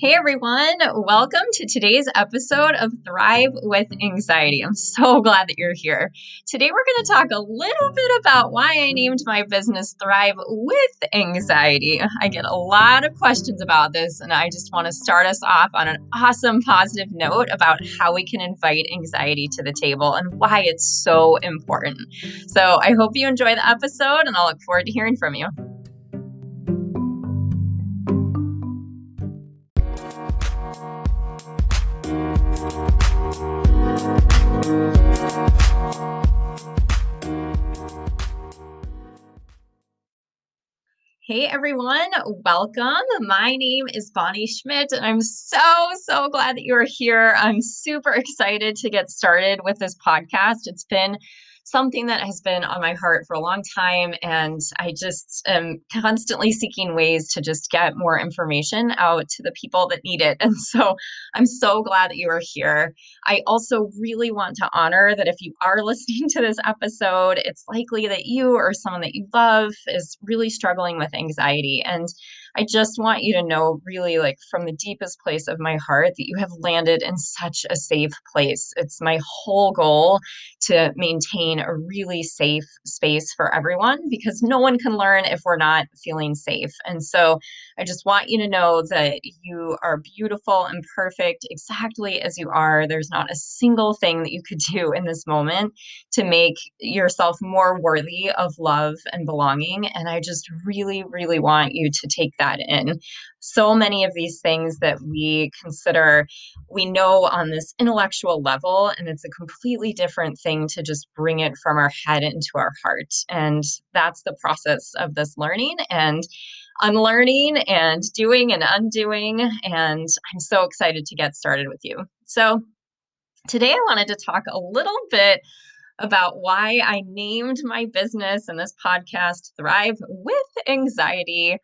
Hey everyone, welcome to today's episode of Thrive with Anxiety. I'm so glad that you're here. Today we're going to talk a little bit about why I named my business Thrive with Anxiety. I get a lot of questions about this, and I just want to start us off on an awesome positive note about how we can invite anxiety to the table and why it's so important. So I hope you enjoy the episode, and I'll look forward to hearing from you. Hey everyone, welcome. My name is Bonnie Schmidt, and I'm so, so glad that you're here. I'm super excited to get started with this podcast. It's been something that has been on my heart for a long time. And I just am constantly seeking ways to just get more information out to the people that need it. And so I'm so glad that you are here. I also really want to honor that if you are listening to this episode, it's likely that you or someone that you love is really struggling with anxiety. And I just want you to know, really, like from the deepest place of my heart, that you have landed in such a safe place. It's my whole goal to maintain a really safe space for everyone because no one can learn if we're not feeling safe. And so I just want you to know that you are beautiful and perfect exactly as you are. There's not a single thing that you could do in this moment to make yourself more worthy of love and belonging. And I just really, really want you to take that in. So many of these things that we consider, we know on this intellectual level, and it's a completely different thing to just bring it from our head into our heart. And that's the process of this learning and unlearning and doing and undoing. And I'm so excited to get started with you. So, today I wanted to talk a little bit about why I named my business and this podcast Thrive with Anxiety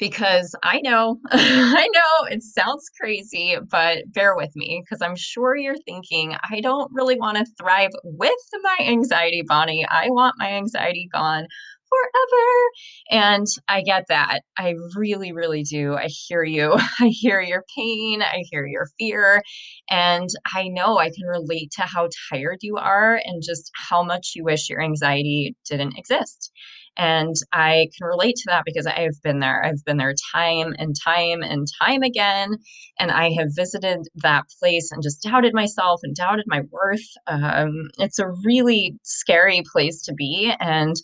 because I know, I know it sounds crazy, but bear with me because I'm sure you're thinking, I don't really want to thrive with my anxiety, Bonnie. I want my anxiety gone forever. And I get that. I really, really do. I hear you. I hear your pain. I hear your fear. And I know I can relate to how tired you are and just how much you wish your anxiety didn't exist. And I can relate to that because I have been there. I've been there time and time and time again. And I have visited that place and just doubted myself and doubted my worth. Um, it's a really scary place to be. And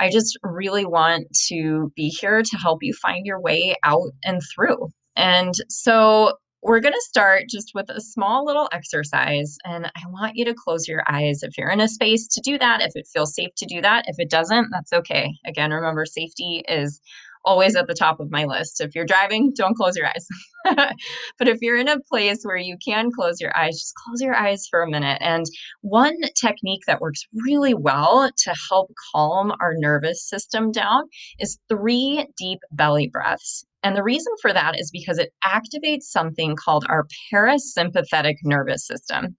I just really want to be here to help you find your way out and through. And so we're going to start just with a small little exercise. And I want you to close your eyes if you're in a space to do that, if it feels safe to do that. If it doesn't, that's okay. Again, remember, safety is always at the top of my list. If you're driving, don't close your eyes. but if you're in a place where you can close your eyes, just close your eyes for a minute. And one technique that works really well to help calm our nervous system down is three deep belly breaths. And the reason for that is because it activates something called our parasympathetic nervous system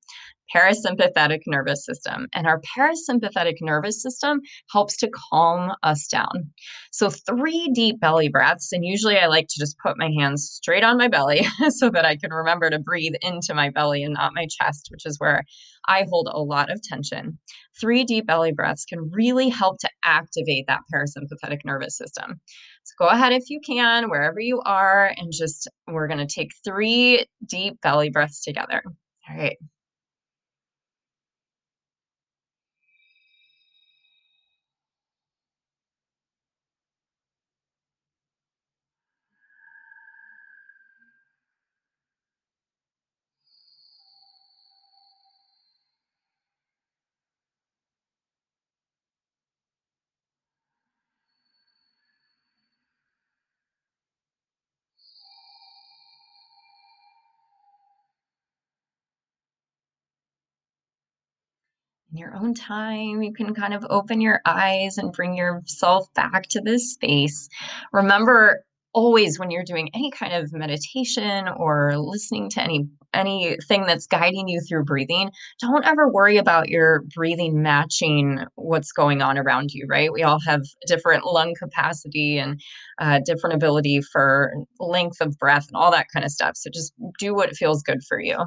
parasympathetic nervous system. And our parasympathetic nervous system helps to calm us down. So, three deep belly breaths. And usually I like to just put my hands straight on my belly so that I can remember to breathe into my belly and not my chest, which is where I hold a lot of tension. Three deep belly breaths can really help to activate that parasympathetic nervous system. So, go ahead if you can, wherever you are, and just we're going to take three deep belly breaths together. All right. In your own time, you can kind of open your eyes and bring yourself back to this space. Remember, always when you're doing any kind of meditation or listening to any anything that's guiding you through breathing, don't ever worry about your breathing matching what's going on around you, right? We all have different lung capacity and uh, different ability for length of breath and all that kind of stuff. So just do what feels good for you.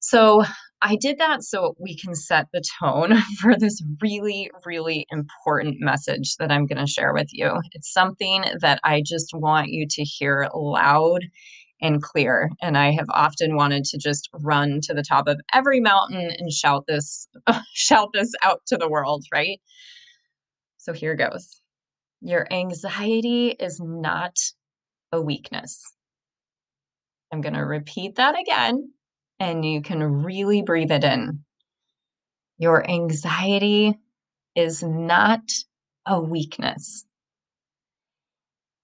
So I did that so we can set the tone for this really, really important message that I'm going to share with you. It's something that I just want you to hear loud and clear. And I have often wanted to just run to the top of every mountain and shout this, shout this out to the world, right? So here goes. Your anxiety is not a weakness. I'm going to repeat that again and you can really breathe it in. Your anxiety is not a weakness.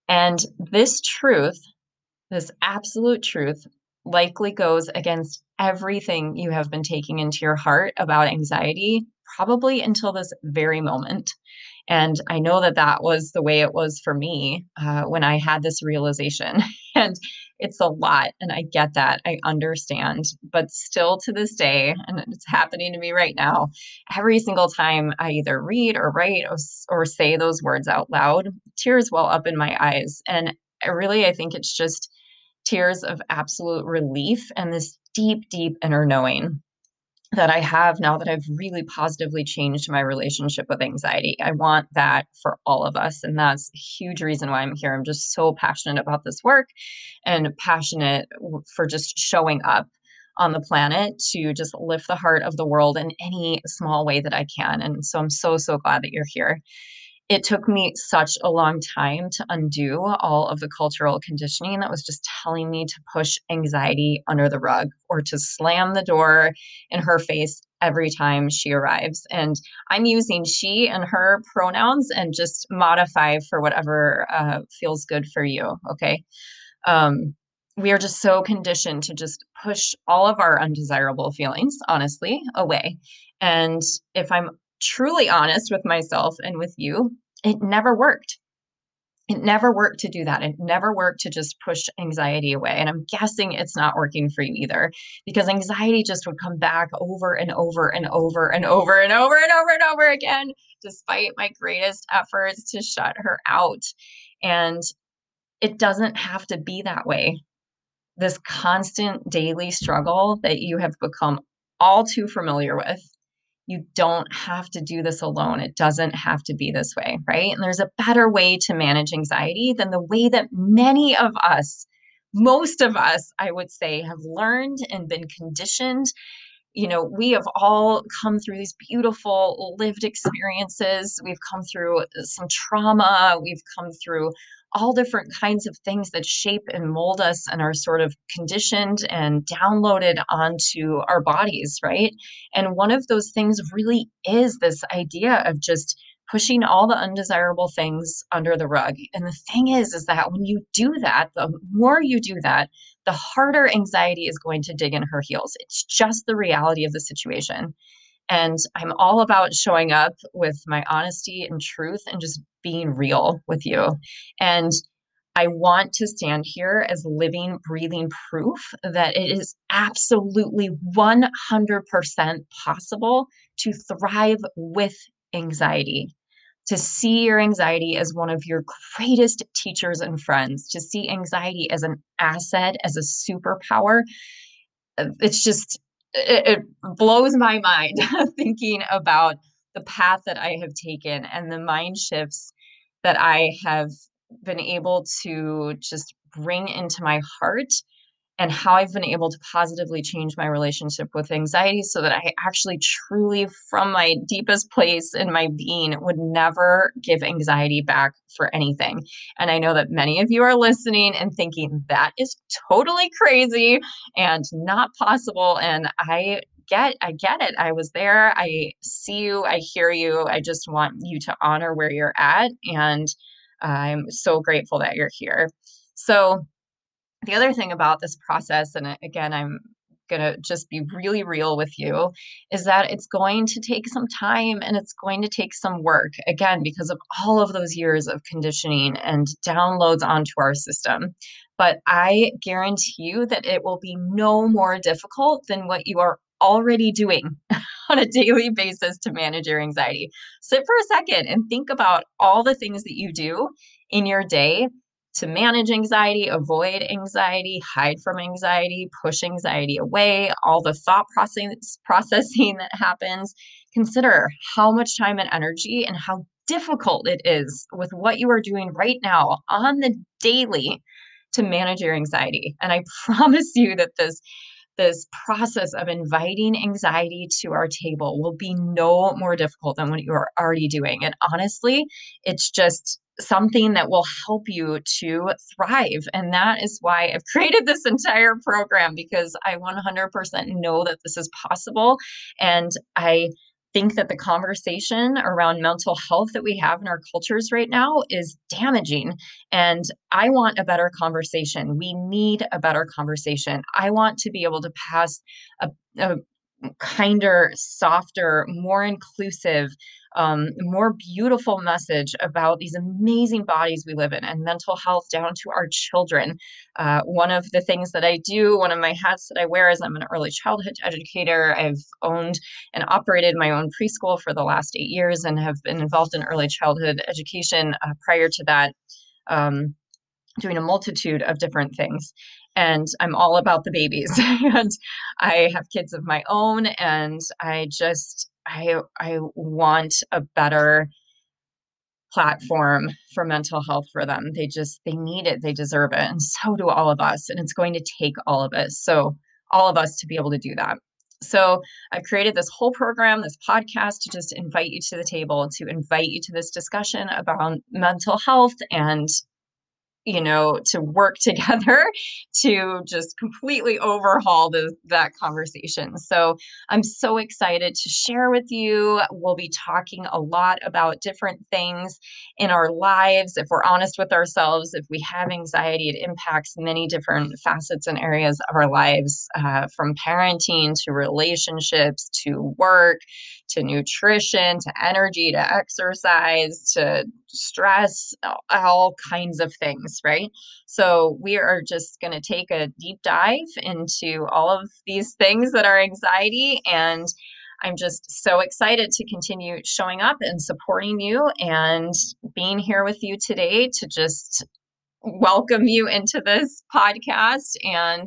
And this truth, this absolute truth, likely goes against everything you have been taking into your heart about anxiety, probably until this very moment. And I know that that was the way it was for me uh, when I had this realization. and it's a lot. And I get that. I understand. But still to this day, and it's happening to me right now, every single time I either read or write or, or say those words out loud, tears well up in my eyes. And I really, I think it's just tears of absolute relief and this deep, deep inner knowing that I have now that I've really positively changed my relationship with anxiety. I want that for all of us. And that's a huge reason why I'm here. I'm just so passionate about this work and passionate for just showing up on the planet to just lift the heart of the world in any small way that I can. And so I'm so, so glad that you're here it took me such a long time to undo all of the cultural conditioning that was just telling me to push anxiety under the rug or to slam the door in her face every time she arrives. And I'm using she and her pronouns and just modify for whatever uh, feels good for you. Okay. Um, we are just so conditioned to just push all of our undesirable feelings, honestly, away. And if I'm truly honest with myself and with you, it never worked. It never worked to do that. It never worked to just push anxiety away. And I'm guessing it's not working for you either because anxiety just would come back over and over and over and over and over and over and over again, despite my greatest efforts to shut her out. And it doesn't have to be that way. This constant daily struggle that you have become all too familiar with you don't have to do this alone. It doesn't have to be this way, right? And there's a better way to manage anxiety than the way that many of us, most of us, I would say, have learned and been conditioned. You know, we have all come through these beautiful lived experiences. We've come through uh, some trauma. We've come through all different kinds of things that shape and mold us and are sort of conditioned and downloaded onto our bodies, right? And one of those things really is this idea of just pushing all the undesirable things under the rug. And the thing is, is that when you do that, the more you do that, the harder anxiety is going to dig in her heels. It's just the reality of the situation. And I'm all about showing up with my honesty and truth and just being real with you. And I want to stand here as living, breathing proof that it is absolutely 100% possible to thrive with anxiety, to see your anxiety as one of your greatest teachers and friends, to see anxiety as an asset, as a superpower. Uh, it's just, it, it blows my mind thinking about the path that I have taken and the mind shifts that I have been able to just bring into my heart and how I've been able to positively change my relationship with anxiety so that I actually truly, from my deepest place in my being, would never give anxiety back for anything. And I know that many of you are listening and thinking that is totally crazy and not possible. And I get I get it. I was there. I see you. I hear you. I just want you to honor where you're at and I'm so grateful that you're here. So the other thing about this process and again I'm going to just be really real with you is that it's going to take some time and it's going to take some work again because of all of those years of conditioning and downloads onto our system. But i guarantee you that it will be no more difficult than what you are already doing on a daily basis to manage your anxiety. Sit for a second and think about all the things that you do in your day to manage anxiety, avoid anxiety, hide from anxiety, push anxiety away, all the thought processing, processing that happens. Consider how much time and energy and how difficult it is with what you are doing right now on the daily to manage your anxiety. And I promise you that this this process of inviting anxiety to our table will be no more difficult than what you are already doing. And honestly, it's just something that will help you to thrive. And that is why I've created this entire program because I 100% know that this is possible. And I think that the conversation around mental health that we have in our cultures right now is damaging. And I want a better conversation. We need a better conversation. I want to be able to pass a, a kinder, softer, more inclusive, um, more beautiful message about these amazing bodies we live in and mental health down to our children. Uh, one of the things that I do, one of my hats that I wear is I'm an early childhood educator. I've owned and operated my own preschool for the last eight years and have been involved in early childhood education uh, prior to that. Um, doing a multitude of different things and I'm all about the babies and I have kids of my own and I just I I want a better platform for mental health for them. They just they need it, they deserve it, and so do all of us. And it's going to take all of us. So all of us to be able to do that. So I've created this whole program, this podcast to just invite you to the table, to invite you to this discussion about mental health and you know, to work together to just completely overhaul the, that conversation. So I'm so excited to share with you. We'll be talking a lot about different things in our lives. If we're honest with ourselves, if we have anxiety, it impacts many different facets and areas of our lives, uh, from parenting to relationships to work to nutrition to energy to exercise to stress, all kinds of things, right? So we are just going to take a deep dive into all of these things that are anxiety and I'm just so excited to continue showing up and supporting you and being here with you today to just welcome you into this podcast and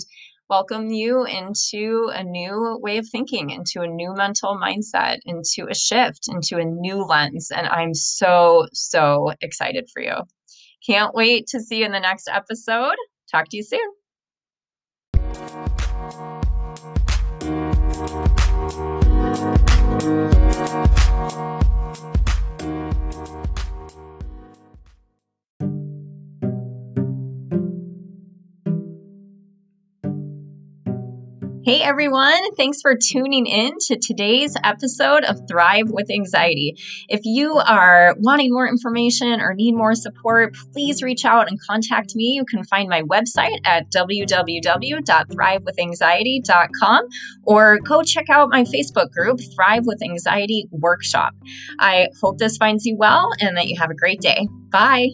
welcome you into a new way of thinking, into a new mental mindset, into a shift, into a new lens. And I'm so, so excited for you. Can't wait to see you in the next episode. Talk to you soon. Hey everyone, thanks for tuning in to today's episode of Thrive with Anxiety. If you are wanting more information or need more support, please reach out and contact me. You can find my website at www.thrivewithanxiety.com or go check out my Facebook group, Thrive with Anxiety Workshop. I hope this finds you well and that you have a great day. Bye.